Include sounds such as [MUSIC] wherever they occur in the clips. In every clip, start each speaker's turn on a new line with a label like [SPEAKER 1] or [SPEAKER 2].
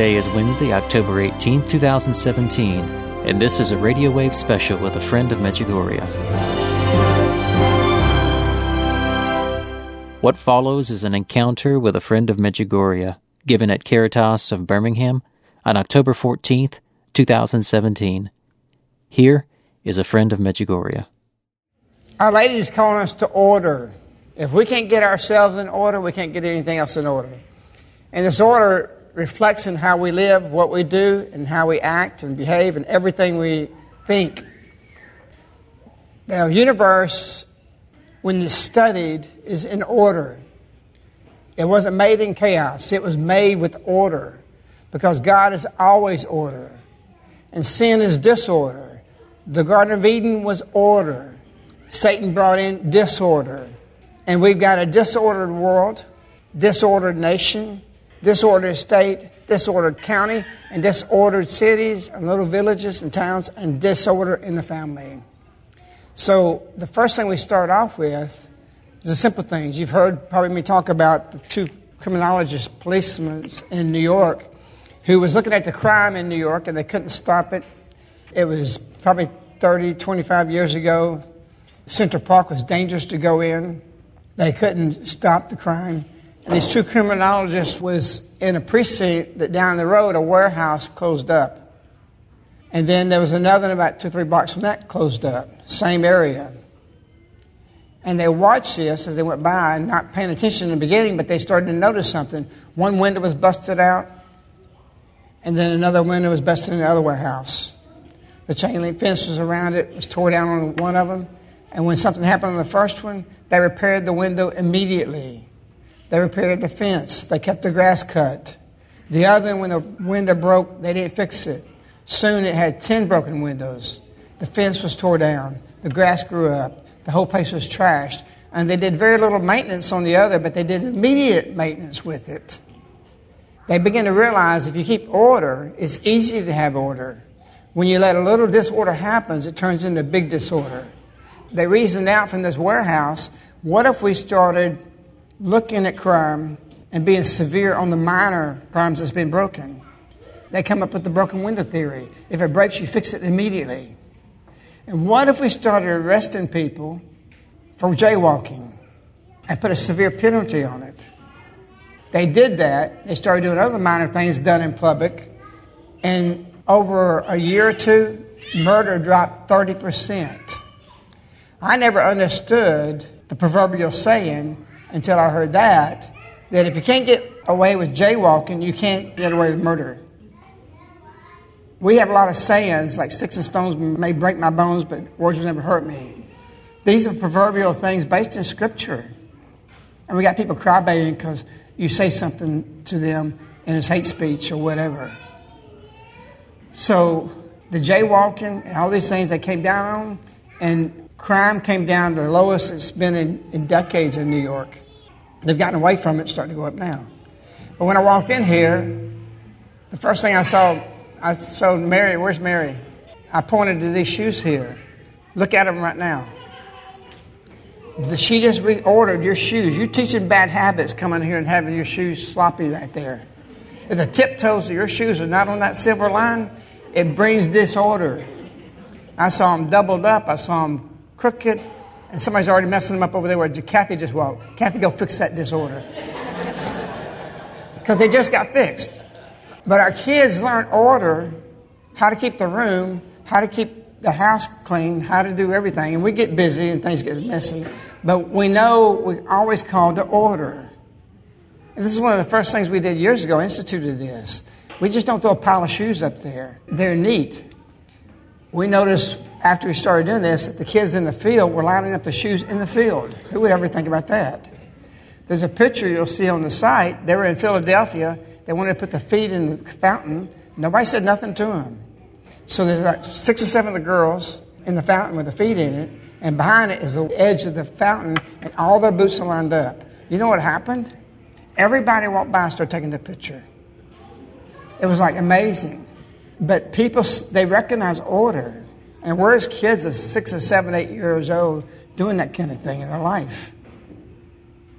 [SPEAKER 1] Today is Wednesday, October 18, 2017, and this is a Radio Wave special with a friend of Medjugorje. What follows is an encounter with a friend of Medjugorje, given at Caritas of Birmingham on October 14, 2017. Here is a friend of Medjugorje.
[SPEAKER 2] Our Lady is calling us to order. If we can't get ourselves in order, we can't get anything else in order. And this order reflects in how we live, what we do, and how we act and behave, and everything we think. The universe, when it's studied, is in order. It wasn't made in chaos, it was made with order because God is always order. And sin is disorder. The Garden of Eden was order. Satan brought in disorder. And we've got a disordered world, disordered nation, disordered state, disordered county, and disordered cities and little villages and towns, and disorder in the family. So the first thing we start off with is the simple things. You've heard probably me talk about the two criminologists, policemen in New York, who was looking at the crime in New York and they couldn't stop it. It was probably 30, 25 years ago. Central Park was dangerous to go in. They couldn't stop the crime. And these two criminologists was in a precinct that down the road, a warehouse closed up. And then there was another about two, three blocks from that closed up, same area. And they watched this as they went by, not paying attention in the beginning, but they started to notice something. One window was busted out, and then another window was busted in the other warehouse. The chain link fence was around it, was tore down on one of them. And when something happened on the first one, they repaired the window immediately. They repaired the fence. They kept the grass cut. The other, when the window broke, they didn't fix it. Soon it had 10 broken windows. The fence was tore down. The grass grew up. The whole place was trashed. And they did very little maintenance on the other, but they did immediate maintenance with it. They began to realize if you keep order, it's easy to have order. When you let a little disorder happen, it turns into big disorder. They reasoned out from this warehouse what if we started looking at crime and being severe on the minor crimes that's been broken. They come up with the broken window theory. If it breaks, you fix it immediately. And what if we started arresting people for jaywalking and put a severe penalty on it? They did that. They started doing other minor things done in public. And over a year or two, murder dropped 30%. I never understood the proverbial saying until I heard that, that if you can't get away with jaywalking, you can't get away with murder. We have a lot of sayings like sticks and stones may break my bones, but words will never hurt me. These are proverbial things based in Scripture. And we got people crybabying because you say something to them and it's hate speech or whatever. So the jaywalking and all these things that came down on, and crime came down to the lowest it's been in, in decades in New York. They've gotten away from it, starting to go up now. But when I walked in here, the first thing I saw, I saw Mary. Where's Mary? I pointed to these shoes here. Look at them right now. She just reordered your shoes. You're teaching bad habits coming here and having your shoes sloppy right there. If the tiptoes of your shoes are not on that silver line, it brings disorder. I saw them doubled up. I saw them crooked, and somebody's already messing them up over there where Kathy just walked. Kathy, go fix that disorder. Because they just got fixed. But our kids learn order, how to keep the room, how to keep the house clean, how to do everything. And we get busy and things get messy. But we know we're always called to order. And this is one of the first things we did years ago, instituted this. We just don't throw a pile of shoes up there. They're neat. We notice after we started doing this, the kids in the field were lining up the shoes in the field. Who would ever think about that? There's a picture you'll see on the site. They were in Philadelphia. They wanted to put the feet in the fountain. Nobody said nothing to them. So there's like six or seven of the girls in the fountain with the feet in it, and behind it is the edge of the fountain, and all their boots are lined up. You know what happened? Everybody walked by and started taking the picture. It was like amazing. But people, they recognize order. And where's kids of six or seven, eight years old doing that kind of thing in their life?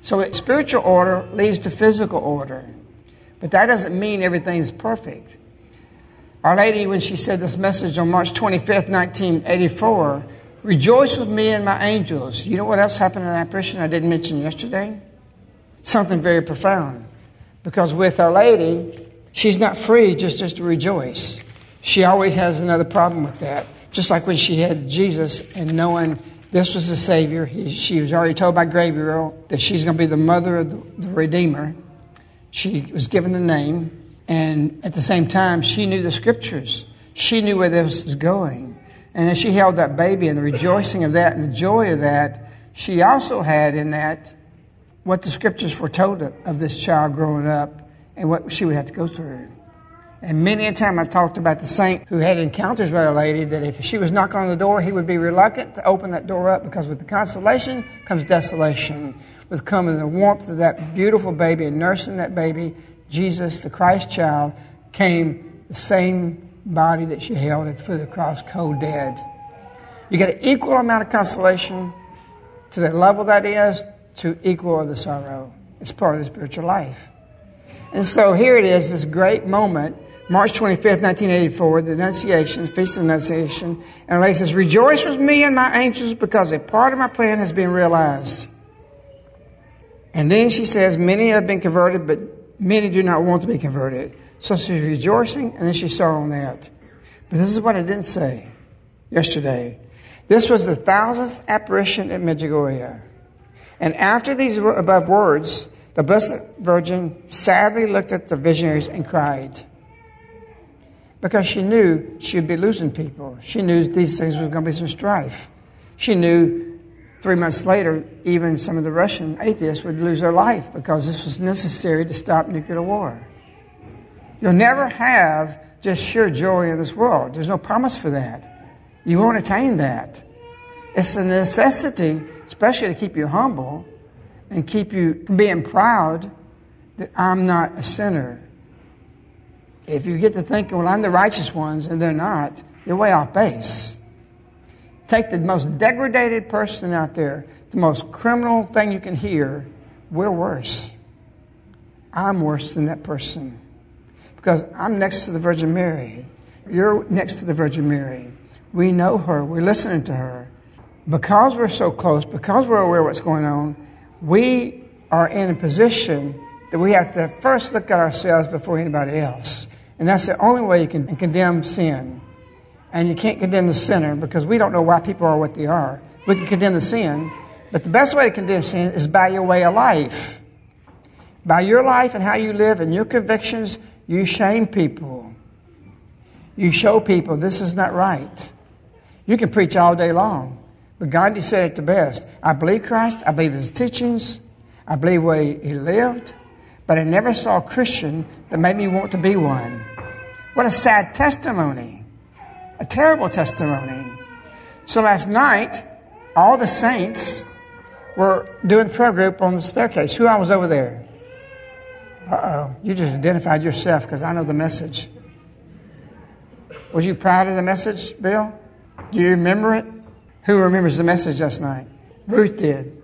[SPEAKER 2] So spiritual order leads to physical order. But that doesn't mean everything's perfect. Our Lady, when she said this message on March 25th, 1984, rejoice with me and my angels. You know what else happened in that apparition I didn't mention yesterday? Something very profound. Because with Our Lady, she's not free just, just to rejoice. She always has another problem with that. Just like when she had Jesus and knowing this was the Savior, he, she was already told by Gabriel that she's going to be the mother of the, the Redeemer. She was given a name, and at the same time, she knew the scriptures. She knew where this was going. And as she held that baby and the rejoicing of that and the joy of that, she also had in that what the scriptures foretold of this child growing up and what she would have to go through. And many a time I've talked about the saint who had encounters with a lady that if she was knocking on the door, he would be reluctant to open that door up because with the consolation comes desolation. With coming the warmth of that beautiful baby and nursing that baby, Jesus, the Christ child, came the same body that she held at the foot of the cross, cold dead. You get an equal amount of consolation to the level that is to equal the sorrow. It's part of the spiritual life. And so here it is, this great moment March 25th, 1984, the Annunciation, Feast of the Annunciation. And Lady says, Rejoice with me and my angels because a part of my plan has been realized. And then she says, Many have been converted, but many do not want to be converted. So she's rejoicing, and then she's sorrowing that. But this is what I didn't say yesterday. This was the thousandth apparition at Medjugorje. And after these above words, the Blessed Virgin sadly looked at the visionaries and cried because she knew she would be losing people. She knew these things was going to be some strife. She knew three months later, even some of the Russian atheists would lose their life because this was necessary to stop nuclear war. You'll never have just sheer joy in this world. There's no promise for that. You won't attain that. It's a necessity, especially to keep you humble and keep you from being proud that I'm not a sinner if you get to thinking, well, I'm the righteous ones, and they're not, you're way off base. Take the most degraded person out there, the most criminal thing you can hear, we're worse. I'm worse than that person. Because I'm next to the Virgin Mary. You're next to the Virgin Mary. We know her. We're listening to her. Because we're so close, because we're aware of what's going on, we are in a position that we have to first look at ourselves before anybody else. And that's the only way you can condemn sin. And you can't condemn the sinner because we don't know why people are what they are. We can condemn the sin, but the best way to condemn sin is by your way of life. By your life and how you live and your convictions, you shame people. You show people this is not right. You can preach all day long, but Gandhi said it the best. I believe Christ, I believe his teachings, I believe what he, he lived, but I never saw a Christian that made me want to be one. What a sad testimony. A terrible testimony. So last night, all the saints were doing prayer group on the staircase. Who I was over there? Uh oh. You just identified yourself because I know the message. Was you proud of the message, Bill? Do you remember it? Who remembers the message last night? Ruth did.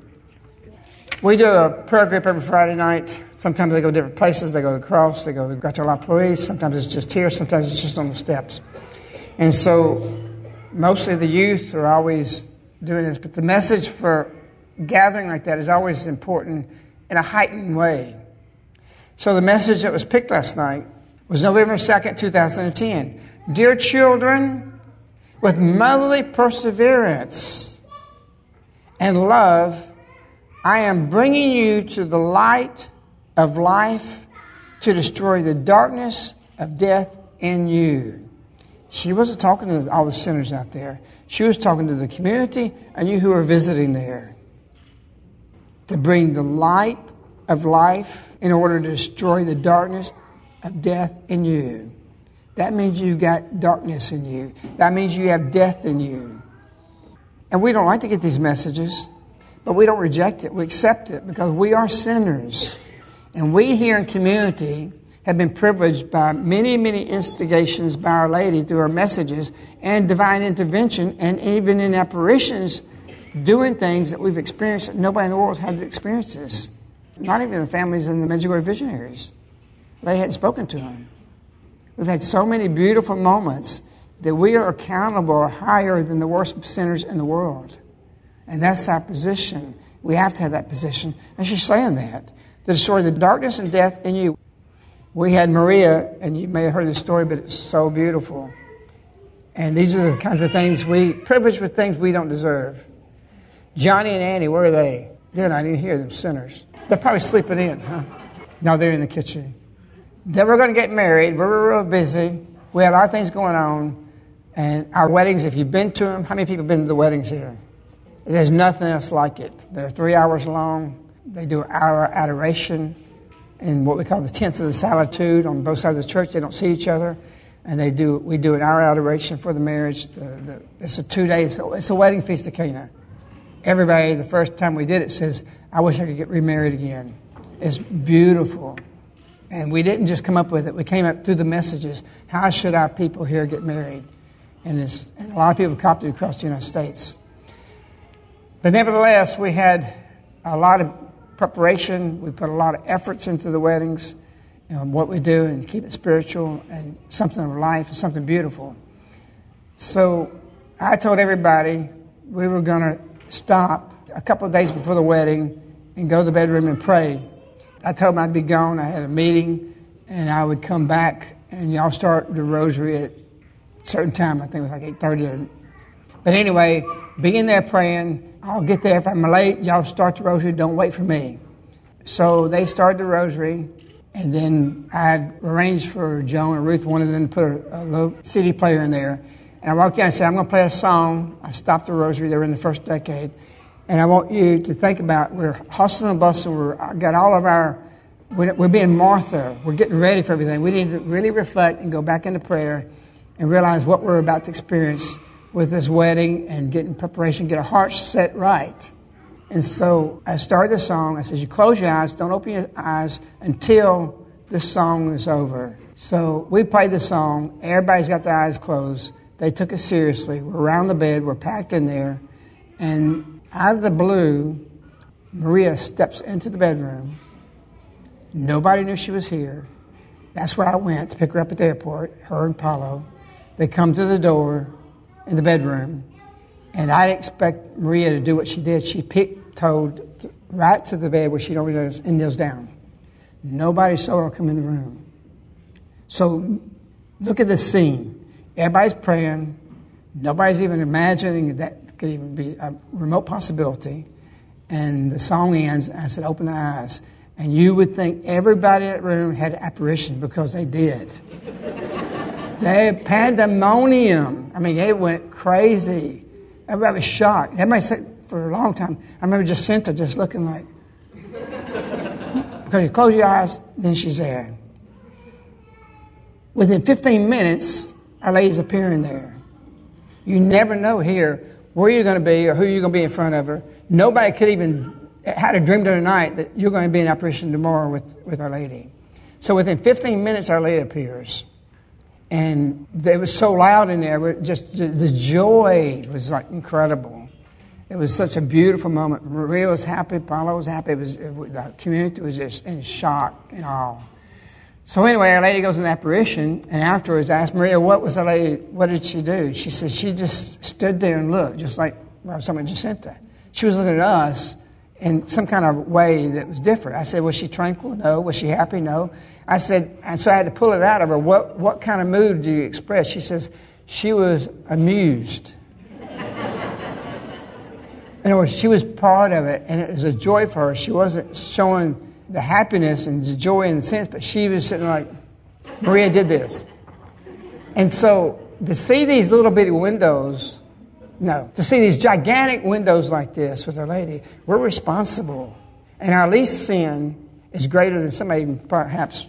[SPEAKER 2] We do a prayer group every Friday night. Sometimes they go different places. They go to the cross. They go to Grotto La Pluie. Sometimes it's just here. Sometimes it's just on the steps. And so mostly the youth are always doing this. But the message for gathering like that is always important in a heightened way. So the message that was picked last night was November 2nd, 2010. Dear children, with motherly perseverance and love, I am bringing you to the light of life to destroy the darkness of death in you. She wasn't talking to all the sinners out there. She was talking to the community and you who are visiting there. To bring the light of life in order to destroy the darkness of death in you. That means you've got darkness in you. That means you have death in you. And we don't like to get these messages. But we don't reject it. We accept it because we are sinners. And we here in community have been privileged by many, many instigations by Our Lady through our messages and divine intervention and even in apparitions doing things that we've experienced that nobody in the world has had the experiences. Not even the families and the Medjugorje visionaries. They hadn't spoken to him. We've had so many beautiful moments that we are accountable higher than the worst sinners in the world. And that's our position. We have to have that position. And she's saying that. To destroy the darkness and death in you. We had Maria, and you may have heard the story, but it's so beautiful. And these are the kinds of things we, privileged with things we don't deserve. Johnny and Annie, where are they? They're not even here, them sinners. They're probably sleeping in, huh? No, they're in the kitchen. They were going to get married. We were real busy. We had a lot of things going on. And our weddings, if you've been to them, how many people have been to the weddings here? There's nothing else like it. They're three hours long. They do our adoration in what we call the tents of the solitude on both sides of the church. They don't see each other. And they do, we do an hour adoration for the marriage. The, the, it's a two day, it's a wedding feast of Cana. Everybody, the first time we did it, says, I wish I could get remarried again. It's beautiful. And we didn't just come up with it, we came up through the messages. How should our people here get married? And, and a lot of people copied across the United States. But nevertheless, we had a lot of preparation. We put a lot of efforts into the weddings and what we do and keep it spiritual and something of life and something beautiful. So I told everybody we were going to stop a couple of days before the wedding and go to the bedroom and pray. I told them I'd be gone. I had a meeting and I would come back and y'all start the rosary at a certain time. I think it was like 8.30. But anyway, being there praying, I'll get there. If I'm late, y'all start the rosary. Don't wait for me. So they started the rosary, and then I arranged for Joan and Ruth wanted them to put a, a little CD player in there. And I walked in and said, I'm going to play a song. I stopped the rosary. They were in the first decade. And I want you to think about we're hustling and bustling. We're got all of our, we're being Martha. We're getting ready for everything. We need to really reflect and go back into prayer and realize what we're about to experience with this wedding and getting preparation, get our hearts set right. And so I started the song. I said, You close your eyes, don't open your eyes until this song is over. So we played the song. Everybody's got their eyes closed. They took it seriously. We're around the bed, we're packed in there. And out of the blue, Maria steps into the bedroom. Nobody knew she was here. That's where I went to pick her up at the airport, her and Paulo. They come to the door in the bedroom. And I didn't expect Maria to do what she did. She picked toed right to the bed where she normally does and kneels down. Nobody saw her come in the room. So look at this scene. Everybody's praying. Nobody's even imagining that could even be a remote possibility. And the song ends. I said, "Open the eyes." And you would think everybody in that room had apparition because they did. They pandemonium. I mean, it went crazy. Everybody was shocked. Everybody said for a long time. I remember Jacinta just looking like, because you close your eyes, then she's there. Within 15 minutes, Our Lady's appearing there. You never know here where you're going to be or who you're going to be in front of her. Nobody could even had a dream tonight that you're going to be in apparition tomorrow with, with Our Lady. So within 15 minutes, Our Lady appears and they were so loud in there. Just the joy was like incredible. It was such a beautiful moment. Maria was happy. Paulo was happy. It was, it, the community was just in shock and awe. So anyway, Our Lady goes in the apparition, and afterwards asked Maria, what was the Lady, what did she do? She said she just stood there and looked, just like well, someone just sent that. She was looking at us in some kind of way that was different. I said, was she tranquil? No. Was she happy? No. I said, and so I had to pull it out of her. What, what kind of mood do you express? She says, she was amused. [LAUGHS] In other words, she was part of it, and it was a joy for her. She wasn't showing the happiness and the joy in the sense, but she was sitting like, Maria did this. And so to see these little bitty windows, no, to see these gigantic windows like this with Our Lady, we're responsible. And our least sin is greater than somebody perhaps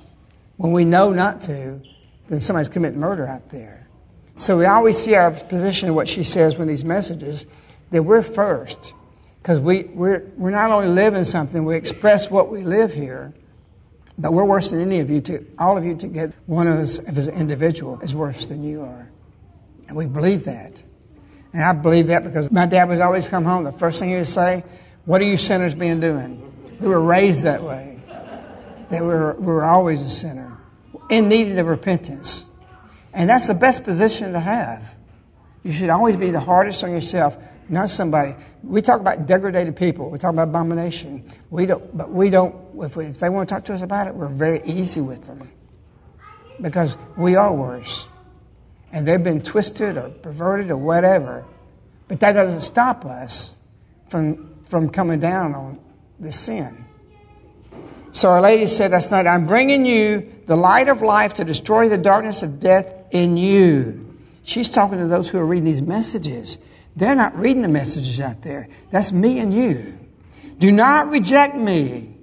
[SPEAKER 2] when we know not to, than somebody's committing murder out there. So we always see our position what she says when these messages, that we're first. Because we, we're, we're not only living something, we express what we live here, but we're worse than any of you, to, all of you to get one of us as an individual is worse than you are. And we believe that. And I believe that because my dad would always come home. The first thing he would say, What are you sinners being doing? We were raised that way. That we were, we were always a sinner. in need of repentance. And that's the best position to have. You should always be the hardest on yourself, not somebody. We talk about degraded people. We talk about abomination. We don't, but we don't. If, we, if they want to talk to us about it, we're very easy with them because we are worse, and they've been twisted or perverted or whatever. But that doesn't stop us from from coming down on the sin. So Our Lady said last night, I'm bringing you the light of life to destroy the darkness of death in you. She's talking to those who are reading these messages. They're not reading the messages out there. That's me and you. Do not reject me.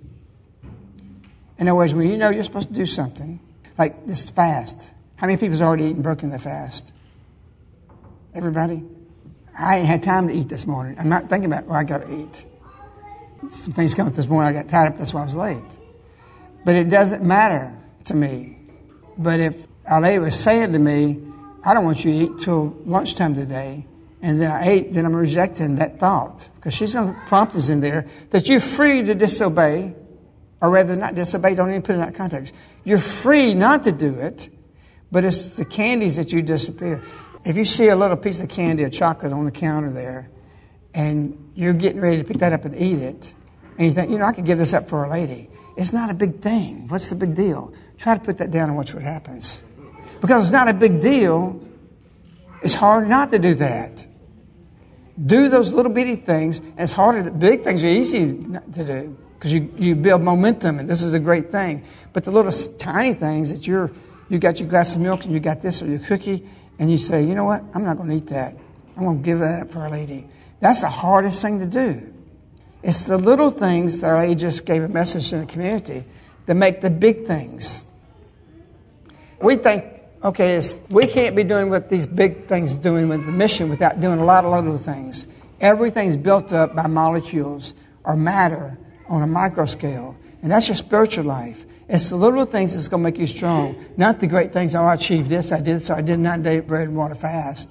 [SPEAKER 2] In other words, when you know you're supposed to do something, like this fast. How many people's already eaten broken the fast? Everybody? I ain't had time to eat this morning. I'm not thinking about, well, I got to eat. Some things come up this morning, I got tied up, that's why I was late. But it doesn't matter to me. But if Ali was saying to me, I don't want you to eat till lunchtime today, and then I ate, then I'm rejecting that thought. Because she's going to prompt us in there that you're free to disobey, or rather not disobey, don't even put it in that context. You're free not to do it, but it's the candies that you disappear. If you see a little piece of candy or chocolate on the counter there, and you're getting ready to pick that up and eat it, and you think, you know, I could give this up for a lady. It's not a big thing. What's the big deal? Try to put that down and watch what happens. Because it's not a big deal, it's hard not to do that. Do those little bitty things. It's harder. Big things are easy to do because you, you build momentum, and this is a great thing. But the little tiny things that you're, you got your glass of milk and you got this or your cookie, and you say, you know what? I'm not going to eat that. I'm going to give that up for a lady. That's the hardest thing to do. It's the little things that Our Lady just gave a message to the community that make the big things. We think, okay, we can't be doing what these big things doing with the mission without doing a lot of little things. Everything's built up by molecules or matter on a micro scale. And that's your spiritual life. It's the little things that's going to make you strong, not the great things. Oh, I achieved this, I did so, I did not day bread and water fast.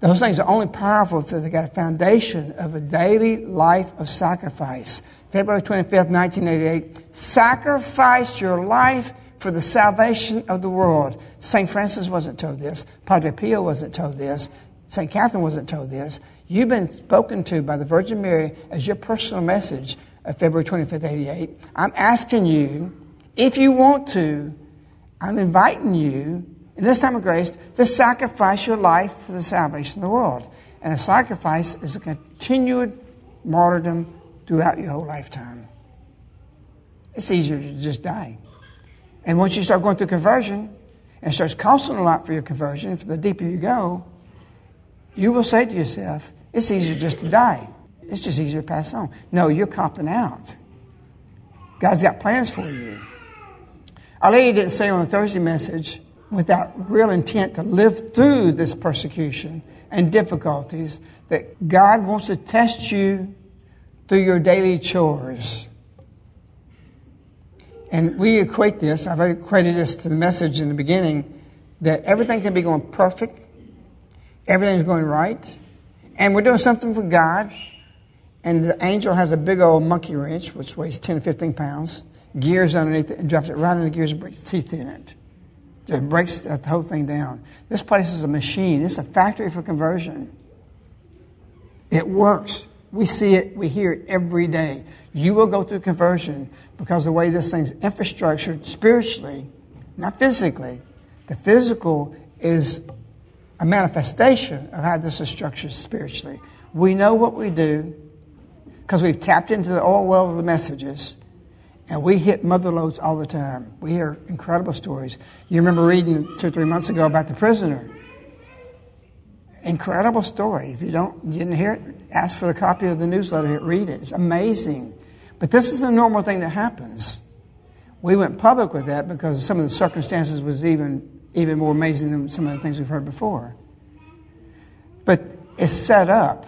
[SPEAKER 2] Those things are only powerful if they've got a foundation of a daily life of sacrifice. February 25th, 1988. Sacrifice your life for the salvation of the world. St. Francis wasn't told this. Padre Pio wasn't told this. St. Catherine wasn't told this. You've been spoken to by the Virgin Mary as your personal message of February 25th, 88. I'm asking you if you want to, I'm inviting you in this time of grace to sacrifice your life for the salvation of the world. And a sacrifice is a continued martyrdom throughout your whole lifetime. It's easier to just die. And once you start going through conversion, and it starts costing a lot for your conversion, for the deeper you go, you will say to yourself, it's easier just to die. It's just easier to pass on. No, you're copping out. God's got plans for you. Our Lady didn't say on the Thursday message, without real intent to live through this persecution and difficulties, that God wants to test you through your daily chores. And we equate this, I've equated this to the message in the beginning, that everything can be going perfect, everything's going right, and we're doing something for God, and the angel has a big old monkey wrench, which weighs 10 to 15 pounds, gears underneath it and drops it right in the gears and breaks teeth in it. It breaks the whole thing down. This place is a machine. It's a factory for conversion. It works. We see it, we hear it every day. You will go through conversion because the way this thing's infrastructured spiritually, not physically. The physical is a manifestation of how this is structured spiritually. We know what we do because we've tapped into the oil well of the messages and we hit mother loads all the time. We hear incredible stories. You remember reading two or three months ago about the prisoner. Incredible story. If you don't, you didn't hear it, ask for a copy of the newsletter. Read it. It's amazing. But this is a normal thing that happens. We went public with that because some of the circumstances was even even more amazing than some of the things we've heard before. But it's set up,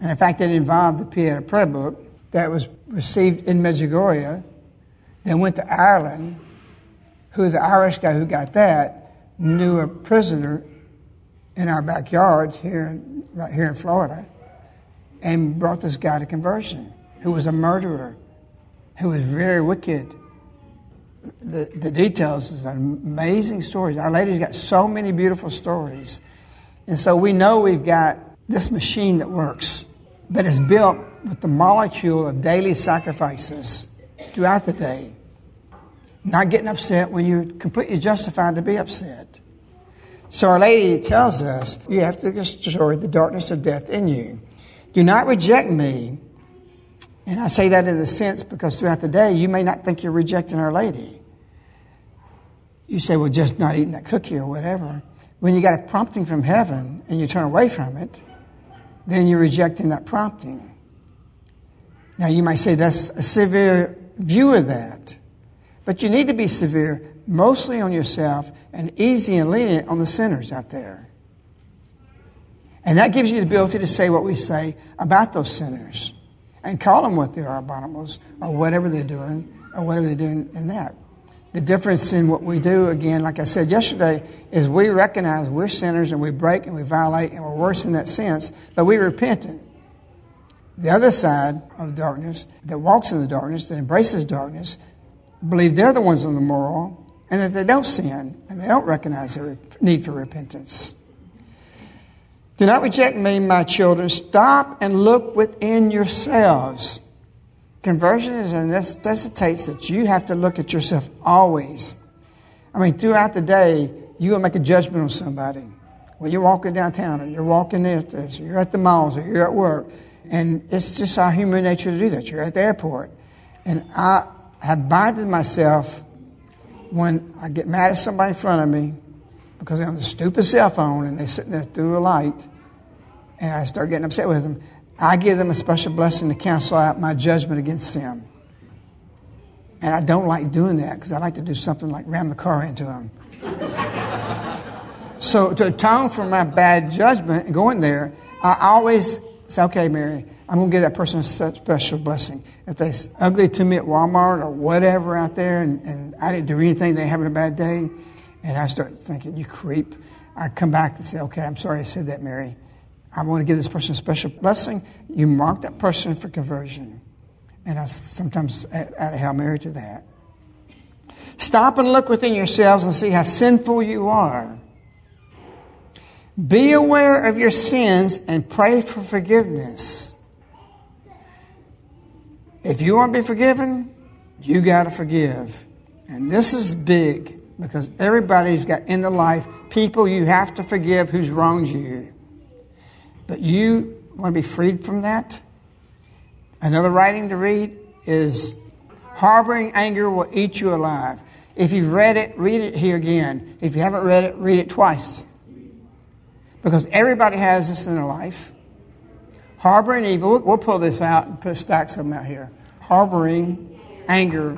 [SPEAKER 2] and in fact, it involved the Pieta prayer book that was received in Medjugorje then went to Ireland, who the Irish guy who got that knew a prisoner in our backyard here in, right here in Florida and brought this guy to conversion who was a murderer, who was very wicked. the, the details is an amazing stories. Our Lady's got so many beautiful stories. And so we know we've got this machine that works, but it's built with the molecule of daily sacrifices throughout the day. Not getting upset when you're completely justified to be upset. So Our Lady tells us you have to destroy the darkness of death in you. Do not reject me. And I say that in a sense because throughout the day you may not think you're rejecting Our Lady. You say, well, just not eating that cookie or whatever. When you got a prompting from heaven and you turn away from it, then you're rejecting that prompting. Now you might say that's a severe view of that. But you need to be severe mostly on yourself and easy and lenient on the sinners out there. And that gives you the ability to say what we say about those sinners and call them what they are, abominables, or whatever they're doing, or whatever they're doing in that. The difference in what we do, again, like I said yesterday, is we recognize we're sinners and we break and we violate and we're worse in that sense, but we repent. The other side of darkness, that walks in the darkness, that embraces darkness, believe they're the ones on the moral and that they don't sin and they don't recognize their need for repentance. Do not reject me, my children. Stop and look within yourselves. Conversion is a necessitates that you have to look at yourself always. I mean, throughout the day, you will make a judgment on somebody. When you're walking downtown, or you're walking this, or you're at the malls, or you're at work, and it's just our human nature to do that. You're at the airport, and I have binded myself when I get mad at somebody in front of me because they're on the stupid cell phone and they're sitting there through a light, and I start getting upset with them, I give them a special blessing to cancel out my judgment against them. And I don't like doing that because I like to do something like ram the car into them. so to atone for my bad judgment and going there, I always say, okay, Mary, I'm going to give that person a special blessing. If they're ugly to me at Walmart or whatever out there and, and I didn't do anything, they're having a bad day, and I start thinking, you creep, I come back and say, okay, I'm sorry I said that, Mary. I want to give this person a special blessing. You mark that person for conversion. And I sometimes add a Hail Mary to that. Stop and look within yourselves and see how sinful you are. Be aware of your sins and pray for forgiveness. If you want to be forgiven, you got to forgive. And this is big because everybody's got in the life people you have to forgive who's wronged you. But you want to be freed from that? Another writing to read is Harboring anger will eat you alive. If you've read it, read it here again. If you haven't read it, read it twice. Because everybody has this in their life. Harboring evil, we'll pull this out and put stacks of them out here. Harboring anger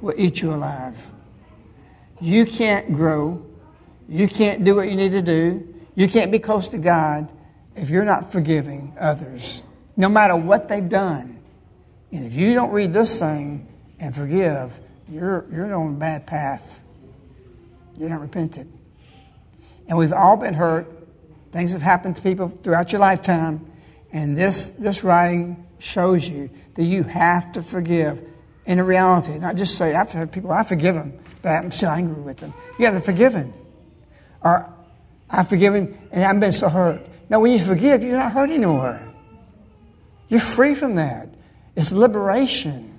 [SPEAKER 2] will eat you alive. You can't grow. You can't do what you need to do. You can't be close to God if you're not forgiving others, no matter what they've done. And if you don't read this thing and forgive, you're, you're on a bad path. You're not repented. And we've all been hurt. Things have happened to people throughout your lifetime. And this, this writing shows you that you have to forgive in reality. Not just say, I've heard people, I forgive them, but I'm still angry with them. You have to forgive them. Or, I've forgiven and I've been so hurt. Now, when you forgive, you're not hurt anymore. You're free from that. It's liberation.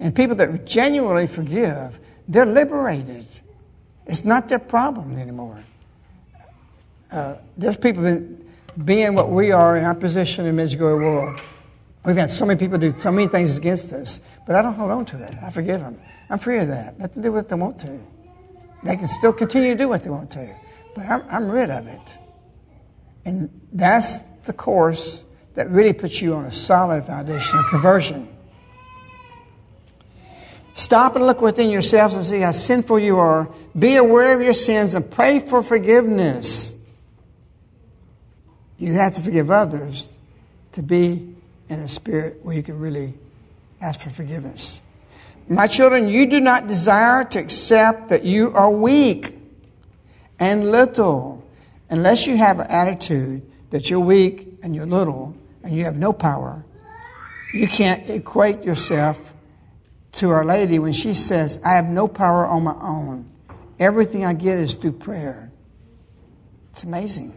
[SPEAKER 2] And people that genuinely forgive, they're liberated. It's not their problem anymore. Uh, there's people been, being what we are in our position in Medjugorje world. We've had so many people do so many things against us, but I don't hold on to it. I forgive them. I'm free of that. Let them do what they want to. They can still continue to do what they want to, but I'm, I'm rid of it. And that's the course that really puts you on a solid foundation of conversion. Stop and look within yourselves and see how sinful you are. Be aware of your sins and pray for forgiveness. You have to forgive others to be in a spirit where you can really ask for forgiveness. My children, you do not desire to accept that you are weak and little unless you have an attitude that you're weak and you're little and you have no power, you can't equate yourself to Our Lady when she says, I have no power on my own. Everything I get is through prayer. It's amazing.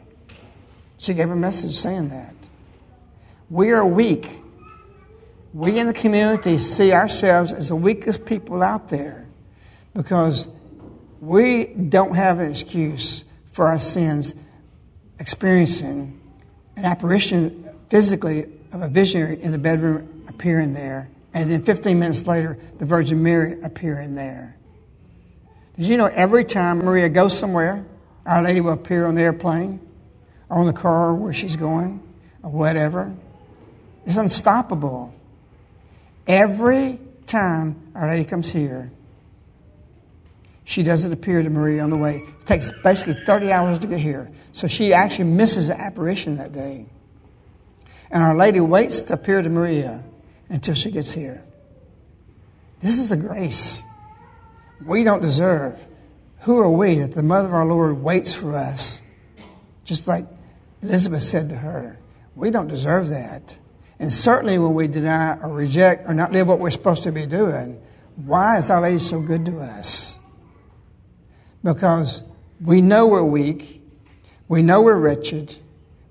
[SPEAKER 2] She gave a message saying that. We are weak. We in the community see ourselves as the weakest people out there because we don't have an excuse for our sins experiencing an apparition physically of a visionary in the bedroom appearing there, and then 15 minutes later, the Virgin Mary appearing there. Did you know every time Maria goes somewhere, Our Lady will appear on the airplane on the car where she's going or whatever? It's unstoppable. Every time Our Lady comes here, she doesn't appear to Maria on the way. It takes basically 30 hours to get here. So she actually misses the apparition that day. And Our Lady waits to appear to Maria until she gets here. This is the grace we don't deserve. Who are we that the mother of our Lord waits for us? Just like Elizabeth said to her, we don't deserve that. And certainly when we deny or reject or not live what we're supposed to be doing, why is Our Lady so good to us? because we know we're weak, we know we're wretched,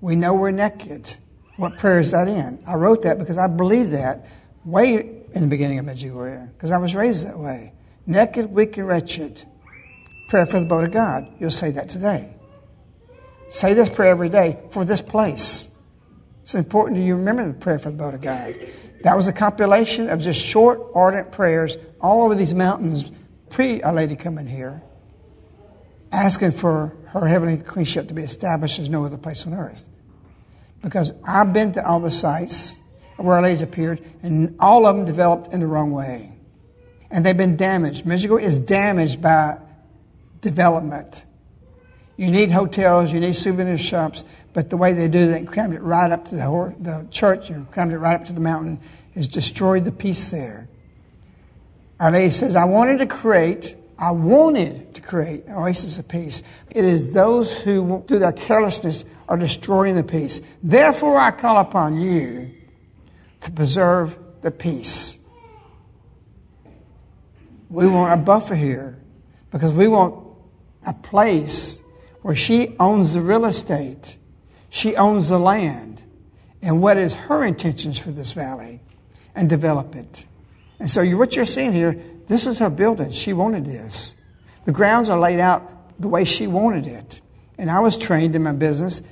[SPEAKER 2] we know we're naked. What prayer is that in? I wrote that because I believe that way in the beginning of Medjugorje, because I was raised that way. Naked, weak, and wretched. Prayer for the boat of God. You'll say that today. Say this prayer every day for this place. It's important to you remember the prayer for the boat of God. That was a compilation of just short, ardent prayers all over these mountains pre Our Lady coming here asking for her heavenly queenship to be established as no other place on earth. Because I've been to all the sites where Our Lady's appeared, and all of them developed in the wrong way. And they've been damaged. Medjugorje is damaged by development. You need hotels, you need souvenir shops, but the way they do that, crammed it right up to the, the church and crammed it right up to the mountain, has destroyed the peace there. Our Lady says, I wanted to create I wanted to create an oasis of peace. It is those who, through their carelessness, are destroying the peace. Therefore, I call upon you to preserve the peace. We want a buffer here because we want a place where she owns the real estate, she owns the land, and what is her intentions for this valley, and develop it. And so, what you're seeing here this is her building. She wanted this. The grounds are laid out the way she wanted it. And I was trained in my business,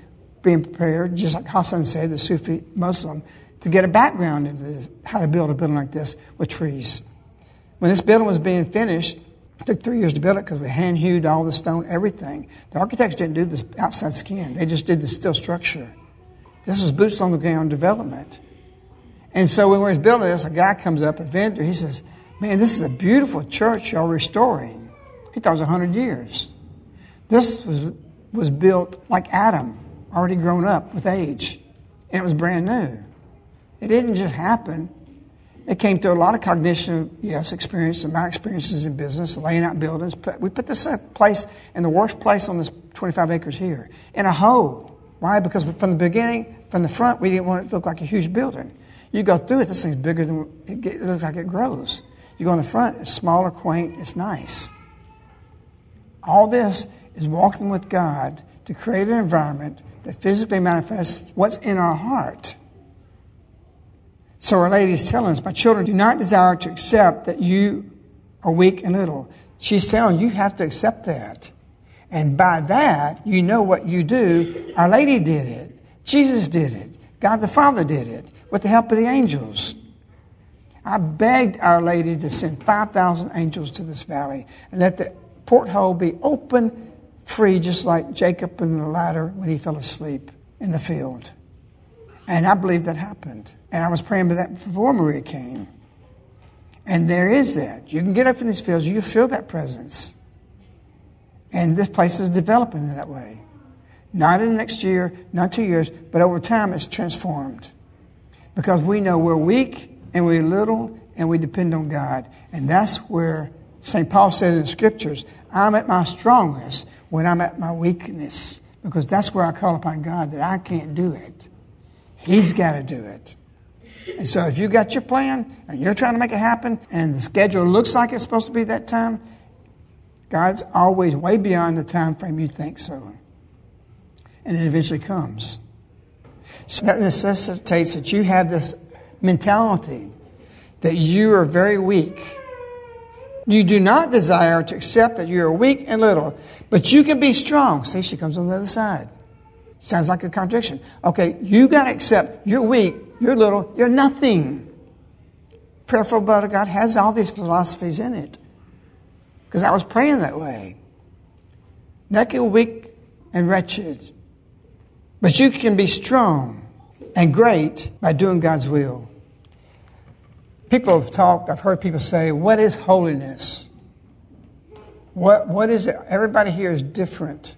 [SPEAKER 2] being prepared, just like Hassan said, the Sufi Muslim, to get a background into this, how to build a building like this with trees. When this building was being finished, it took three years to build it because we hand hewed all the stone, everything. The architects didn't do the outside skin, they just did the steel structure. This was boots on the ground development. And so when we were building this, a guy comes up, a vendor, he says, Man, this is a beautiful church y'all restoring. He thought it was 100 years. This was, was built like Adam, already grown up with age, and it was brand new. It didn't just happen. It came through a lot of cognition, yes, experience, and my experiences in business, laying out buildings. But We put this place in the worst place on this 25 acres here, in a hole. Why? Because from the beginning, from the front, we didn't want it to look like a huge building. You go through it, this thing's bigger than it, it looks like it grows. You go in the front, it's smaller, quaint, it's nice. All this is walking with God to create an environment that physically manifests what's in our heart. So Our Lady is telling us, My children, do not desire to accept that you are weak and little. She's telling you, have to accept that. And by that, you know what you do. Our Lady did it. Jesus did it. God the Father did it with the help of the angels. I begged Our Lady to send 5,000 angels to this valley and let the porthole be open, free, just like Jacob in the ladder when he fell asleep in the field. And I believe that happened. And I was praying for that before Maria came. And there is that. You can get up in these fields, you feel that presence. And this place is developing in that way. Not in the next year, not two years, but over time it's transformed. Because we know we're weak and we're little and we depend on God. And that's where St. Paul said in the scriptures, I'm at my strongest when I'm at my weakness. Because that's where I call upon God that I can't do it. He's got to do it. And so if you got your plan and you're trying to make it happen and the schedule looks like it's supposed to be that time, God's always way beyond the time frame you think so. And it eventually comes. So that necessitates that you have this mentality that you are very weak. You do not desire to accept that you are weak and little, but you can be strong. See, she comes on the other side. Sounds like a contradiction. Okay, you got to accept you're weak, you're little, you're nothing. Prayerful of God has all these philosophies in it. Because I was praying that way. Naked, weak, and wretched. But you can be strong and great by doing God's will. People have talked, I've heard people say, What is holiness? What, what is it? Everybody here is different.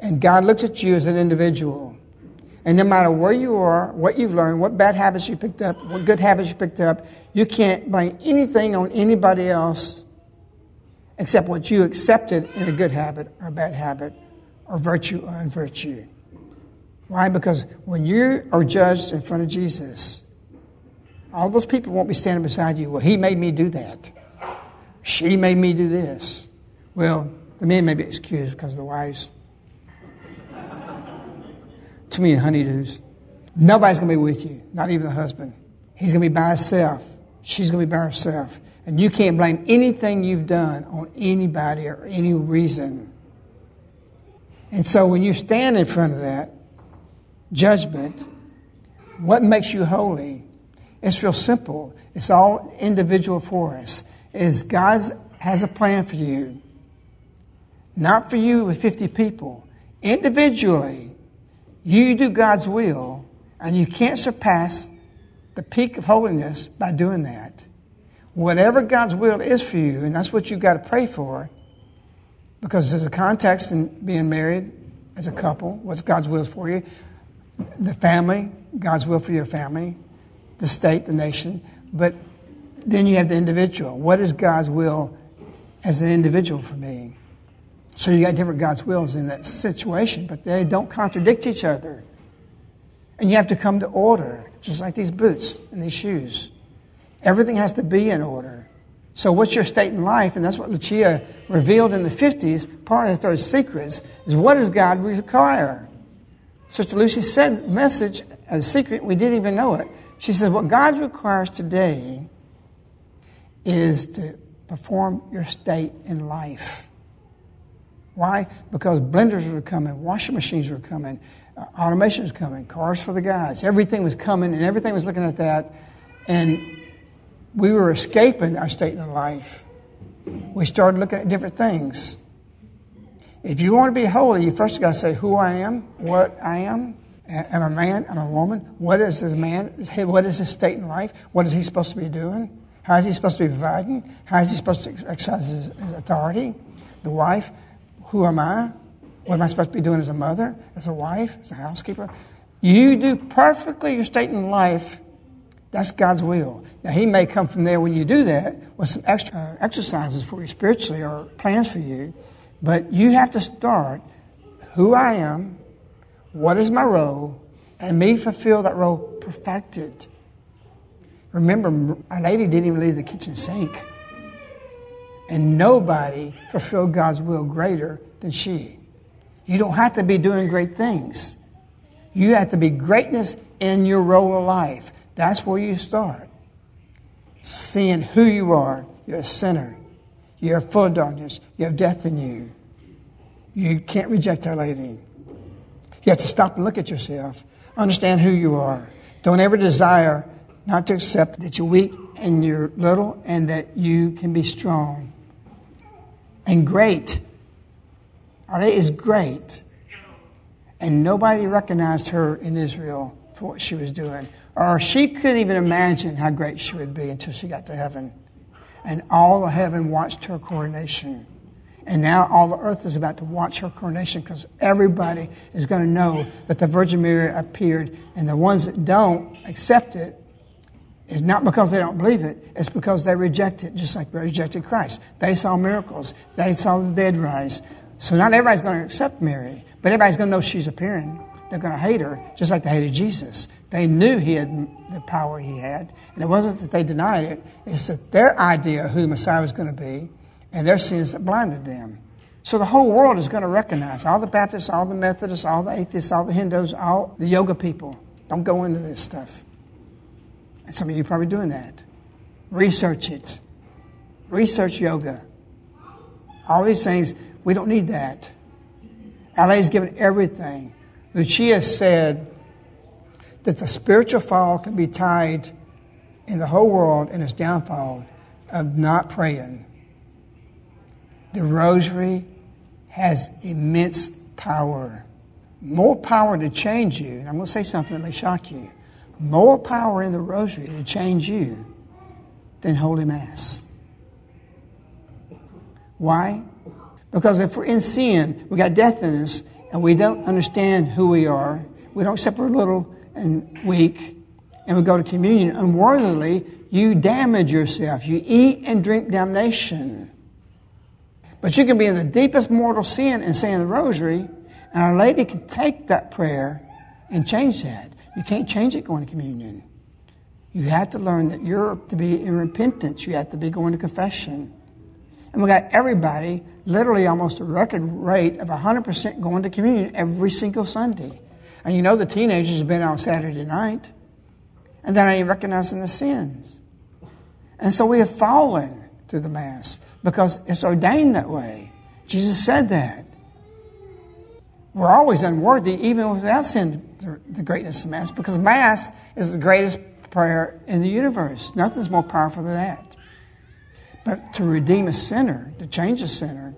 [SPEAKER 2] And God looks at you as an individual. And no matter where you are, what you've learned, what bad habits you picked up, what good habits you picked up, you can't blame anything on anybody else except what you accepted in a good habit or a bad habit or virtue or unvirtue. Why? Because when you are judged in front of Jesus, all those people won't be standing beside you. Well, he made me do that. She made me do this. Well, the men may be excused because the wives. Too many honeydews. Nobody's going to be with you, not even the husband. He's going to be by himself. She's going to be by herself. And you can't blame anything you've done on anybody or any reason. And so when you stand in front of that judgment, what makes you holy? It's real simple. It's all individual for us. Is God has a plan for you. Not for you with 50 people. Individually, you do God's will, and you can't surpass the peak of holiness by doing that whatever God's will is for you, and that's what you've got to pray for, because there's a context in being married as a couple. What's God's will for you? The family, God's will for your family, the state, the nation. But then you have the individual. What is God's will as an individual for me? So you got different God's wills in that situation, but they don't contradict each other. And you have to come to order, just like these boots and these shoes. Everything has to be in order. So, what's your state in life? And that's what Lucia revealed in the 50s. Part of those secrets is what does God require? Sister Lucy said the message a secret, we didn't even know it. She said, What God requires today is to perform your state in life. Why? Because blenders were coming, washing machines were coming, uh, automation is coming, cars for the guys. Everything was coming, and everything was looking at that. And we were escaping our state in life, we started looking at different things. If you want to be holy, you first got to say who I am, what I am. I'm a man, I'm a woman. What is this man? What is his state in life? What is he supposed to be doing? How is he supposed to be providing? How is he supposed to exercise his, his authority? The wife, who am I? What am I supposed to be doing as a mother, as a wife, as a housekeeper? You do perfectly your state in life that's God's will. Now, He may come from there when you do that with some extra uh, exercises for you spiritually or plans for you, but you have to start who I am, what is my role, and me fulfill that role perfected. Remember, Our Lady didn't even leave the kitchen sink. And nobody fulfilled God's will greater than she. You don't have to be doing great things. You have to be greatness in your role of life. That's where you start. Seeing who you are. You're a sinner. You're full of darkness. You have death in you. You can't reject Our Lady. You have to stop and look at yourself. Understand who you are. Don't ever desire not to accept that you're weak and you're little and that you can be strong and great. Our Lady is great. And nobody recognized her in Israel for what she was doing or she couldn't even imagine how great she would be until she got to heaven. And all of heaven watched her coronation. And now all the earth is about to watch her coronation because everybody is going to know that the Virgin Mary appeared. And the ones that don't accept it is not because they don't believe it, it's because they reject it, just like they rejected Christ. They saw miracles, they saw the dead rise. So not everybody's going to accept Mary, but everybody's going to know she's appearing. They're going to hate her, just like they hated Jesus They knew he had the power he had. And it wasn't that they denied it, it's that their idea of who Messiah was going to be and their sins that blinded them. So the whole world is going to recognize all the Baptists, all the Methodists, all the atheists, all the Hindus, all the yoga people. Don't go into this stuff. And some of you are probably doing that. Research it. Research yoga. All these things, we don't need that. LA's given everything. Lucia said that the spiritual fall can be tied in the whole world in its downfall of not praying. The rosary has immense power. More power to change you. And I'm going to say something that may shock you. More power in the rosary to change you than Holy Mass. Why? Because if we're in sin, we got death in us, and we don't understand who we are, we don't accept we're little and weak, and we go to communion unworthily, you damage yourself. You eat and drink damnation. But you can be in the deepest mortal sin and saying the rosary, and Our Lady can take that prayer and change that. You can't change it going to communion. You have to learn that you're to be in repentance. You have to be going to confession. And we got everybody, literally almost a record rate of 100% going to communion every single Sunday. And you know the teenagers have been on Saturday night, and they're not even recognizing the sins. And so we have fallen through the Mass because it's ordained that way. Jesus said that. We're always unworthy, even without sin, the greatness of Mass, because Mass is the greatest prayer in the universe. Nothing's more powerful than that. But to redeem a sinner, to change a sinner,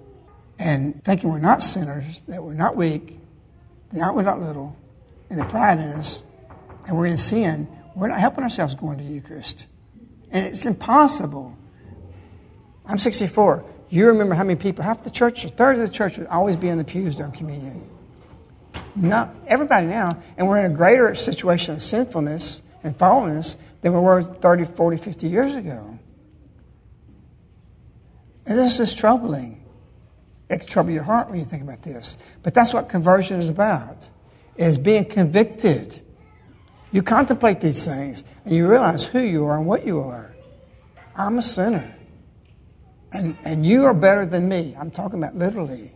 [SPEAKER 2] and thinking we're not sinners, that we're not weak, that we're not little, and the pride in us, and we're in sin, we're not helping ourselves going to the Eucharist. And it's impossible I'm 64. You remember how many people, half the church, a third of the church would always be in the pews during communion. Not everybody now, and we're in a greater situation of sinfulness and fallenness than we were 30, 40, 50 years ago. And this is troubling. It can trouble your heart when you think about this. But that's what conversion is about, is being convicted. You contemplate these things, and you realize who you are and what you are. I'm a sinner. And, and you are better than me. I'm talking about literally.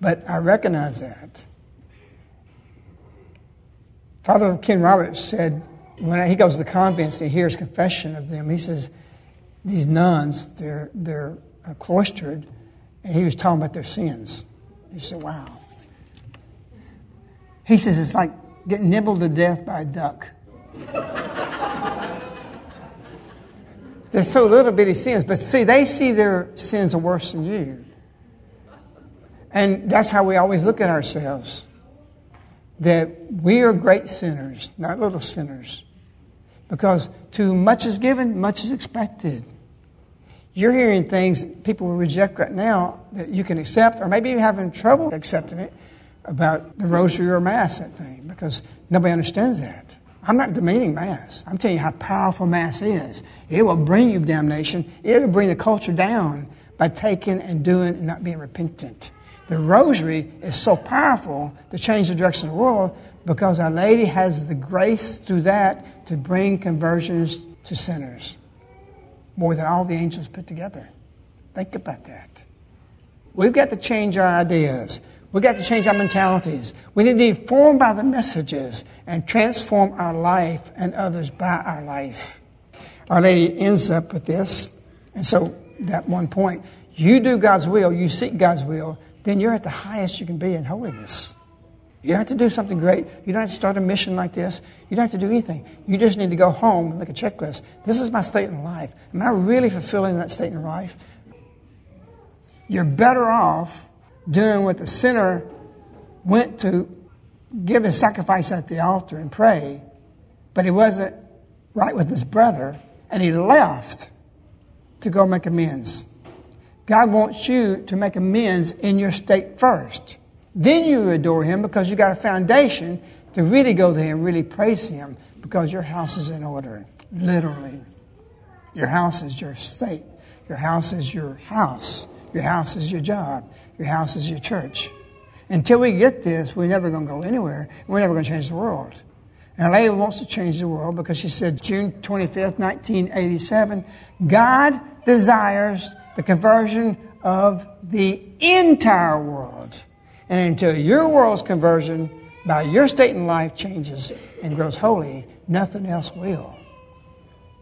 [SPEAKER 2] But I recognize that. Father Ken Roberts said, when he goes to the convents and he hears confession of them, he says, these nuns, they're, they're uh, cloistered, and he was talking about their sins. He said, wow. He says, it's like getting nibbled to death by a duck. [LAUGHS] They're so little bitty sins, but see, they see their sins are worse than you. And that's how we always look at ourselves. That we are great sinners, not little sinners. Because to much is given, much is expected. You're hearing things people will reject right now that you can accept, or maybe you're having trouble accepting it about the rosary or mass, that thing, because nobody understands that. I'm not demeaning Mass. I'm telling you how powerful Mass is. It will bring you damnation. It will bring the culture down by taking and doing and not being repentant. The rosary is so powerful to change the direction of the world because Our Lady has the grace through that to bring conversions to sinners more than all the angels put together. Think about that. We've got to change our ideas. We've got to change our mentalities. We need to be formed by the messages and transform our life and others by our life. Our Lady ends up with this. And so, that one point you do God's will, you seek God's will, then you're at the highest you can be in holiness. You don't have to do something great. You don't have to start a mission like this. You don't have to do anything. You just need to go home and make a checklist. This is my state in life. Am I really fulfilling that state in life? You're better off doing what the sinner went to give his sacrifice at the altar and pray, but he wasn't right with his brother, and he left to go make amends. God wants you to make amends in your state first. Then you adore him because you got a foundation to really go there and really praise him because your house is in order. Literally. Your house is your state. Your house is your house. Your house is your job. Your house is your church. Until we get this, we're never going to go anywhere. We're never going to change the world. And lady wants to change the world because she said June 25th, 1987, God desires the conversion of the entire world. And until your world's conversion by your state in life changes and grows holy, nothing else will.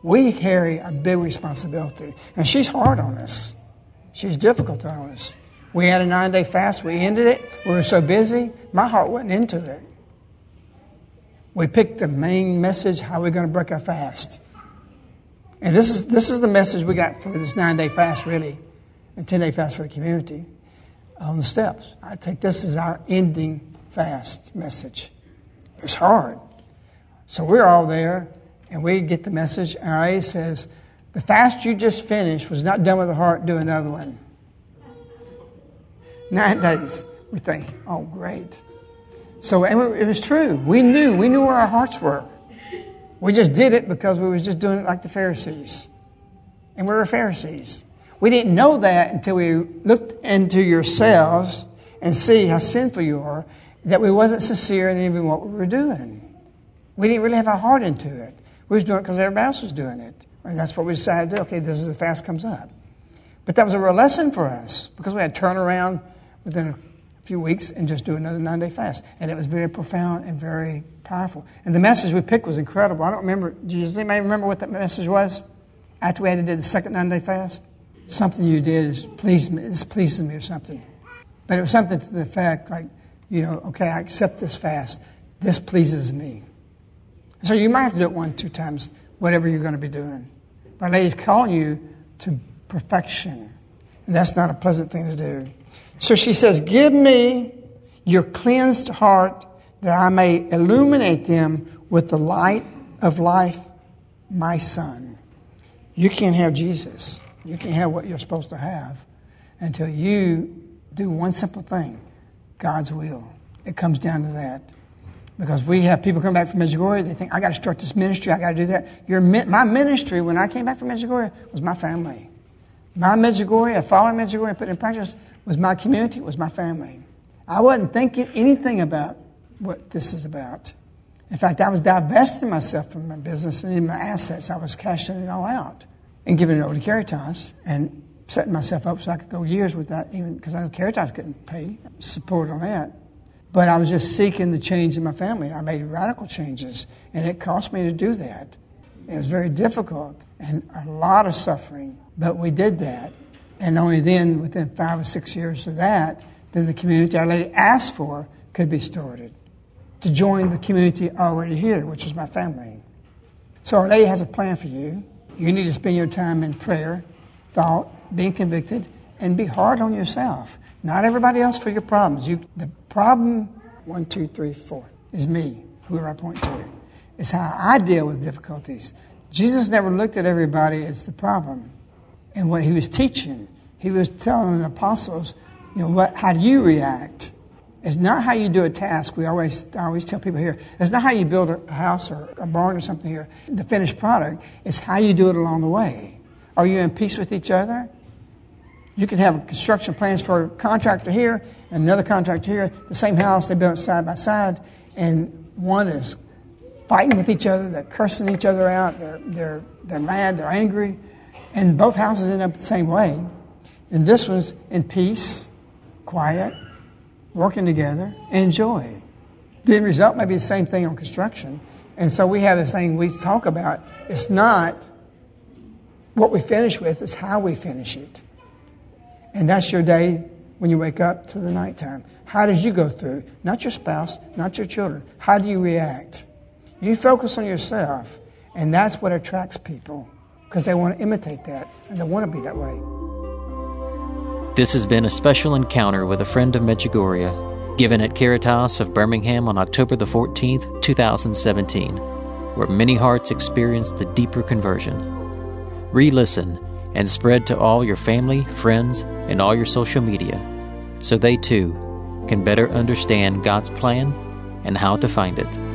[SPEAKER 2] We carry a big responsibility. And she's hard on us. She's difficult on us. We had a nine day fast. We ended it. We were so busy. My heart wasn't into it. We picked the main message how we're going to break our fast. And this is, this is the message we got for this nine day fast, really, and 10 day fast for the community on the steps. I take this as our ending fast message. It's hard. So we're all there, and we get the message. And RA says, The fast you just finished was not done with the heart, do another one. Nine days. We think, oh, great. So and it was true. We knew. We knew where our hearts were. We just did it because we was just doing it like the Pharisees. And we were Pharisees. We didn't know that until we looked into yourselves and see how sinful you are, that we wasn't sincere in even what we were doing. We didn't really have our heart into it. We was doing it because everybody else was doing it. And that's what we decided to do. Okay, this is the fast comes up. But that was a real lesson for us because we had to turn around within a few weeks and just do another nine day fast. And it was very profound and very powerful. And the message we picked was incredible. I don't remember, does anybody remember what that message was after we had to do the second nine day fast? Something you did is pleased me, this pleases me or something. But it was something to the effect like, you know, okay, I accept this fast. This pleases me. So you might have to do it one, two times, whatever you're going to be doing. But lady's calling you to perfection. And that's not a pleasant thing to do. So she says, Give me your cleansed heart that I may illuminate them with the light of life, my son. You can't have Jesus. You can't have what you're supposed to have until you do one simple thing God's will. It comes down to that. Because we have people come back from Medjugorje, they think, I got to start this ministry, I got to do that. Your, my ministry, when I came back from Medjugorje, was my family. My Medjugorje, following Medjugorje, put in practice, was my community, was my family. I wasn't thinking anything about what this is about. In fact, I was divesting myself from my business and my assets. I was cashing it all out and giving it over to Caritas and setting myself up so I could go years without even, because I know Caritas couldn't pay support on that. But I was just seeking the change in my family. I made radical changes, and it cost me to do that. It was very difficult and a lot of suffering, but we did that. And only then, within five or six years of that, then the community Our Lady asked for could be started to join the community already here, which is my family. So Our Lady has a plan for you. You need to spend your time in prayer, thought, being convicted, and be hard on yourself. Not everybody else for your problems. You, the problem, one, two, three, four, is me, whoever I point to. It's how I deal with difficulties. Jesus never looked at everybody as the problem and what he was teaching. He was telling the apostles, you know, what, how do you react? It's not how you do a task. We always, I always tell people here, it's not how you build a house or a barn or something here, the finished product. It's how you do it along the way. Are you in peace with each other? You can have construction plans for a contractor here and another contractor here, the same house, they built side by side, and one is fighting with each other, they're cursing each other out, they're, they're, they're mad, they're angry, and both houses end up the same way. And this was in peace, quiet, working together, and joy. The result may be the same thing on construction. And so we have this thing we talk about. It's not what we finish with, it's how we finish it. And that's your day when you wake up to the nighttime. How did you go through? Not your spouse, not your children. How do you react? You focus on yourself, and that's what attracts people because they want to imitate that and they want to be that way.
[SPEAKER 1] This has been a special encounter with a friend of Medjugorje, given at Caritas of Birmingham on October the 14th, 2017, where many hearts experienced the deeper conversion. Re listen and spread to all your family, friends, and all your social media so they too can better understand God's plan and how to find it.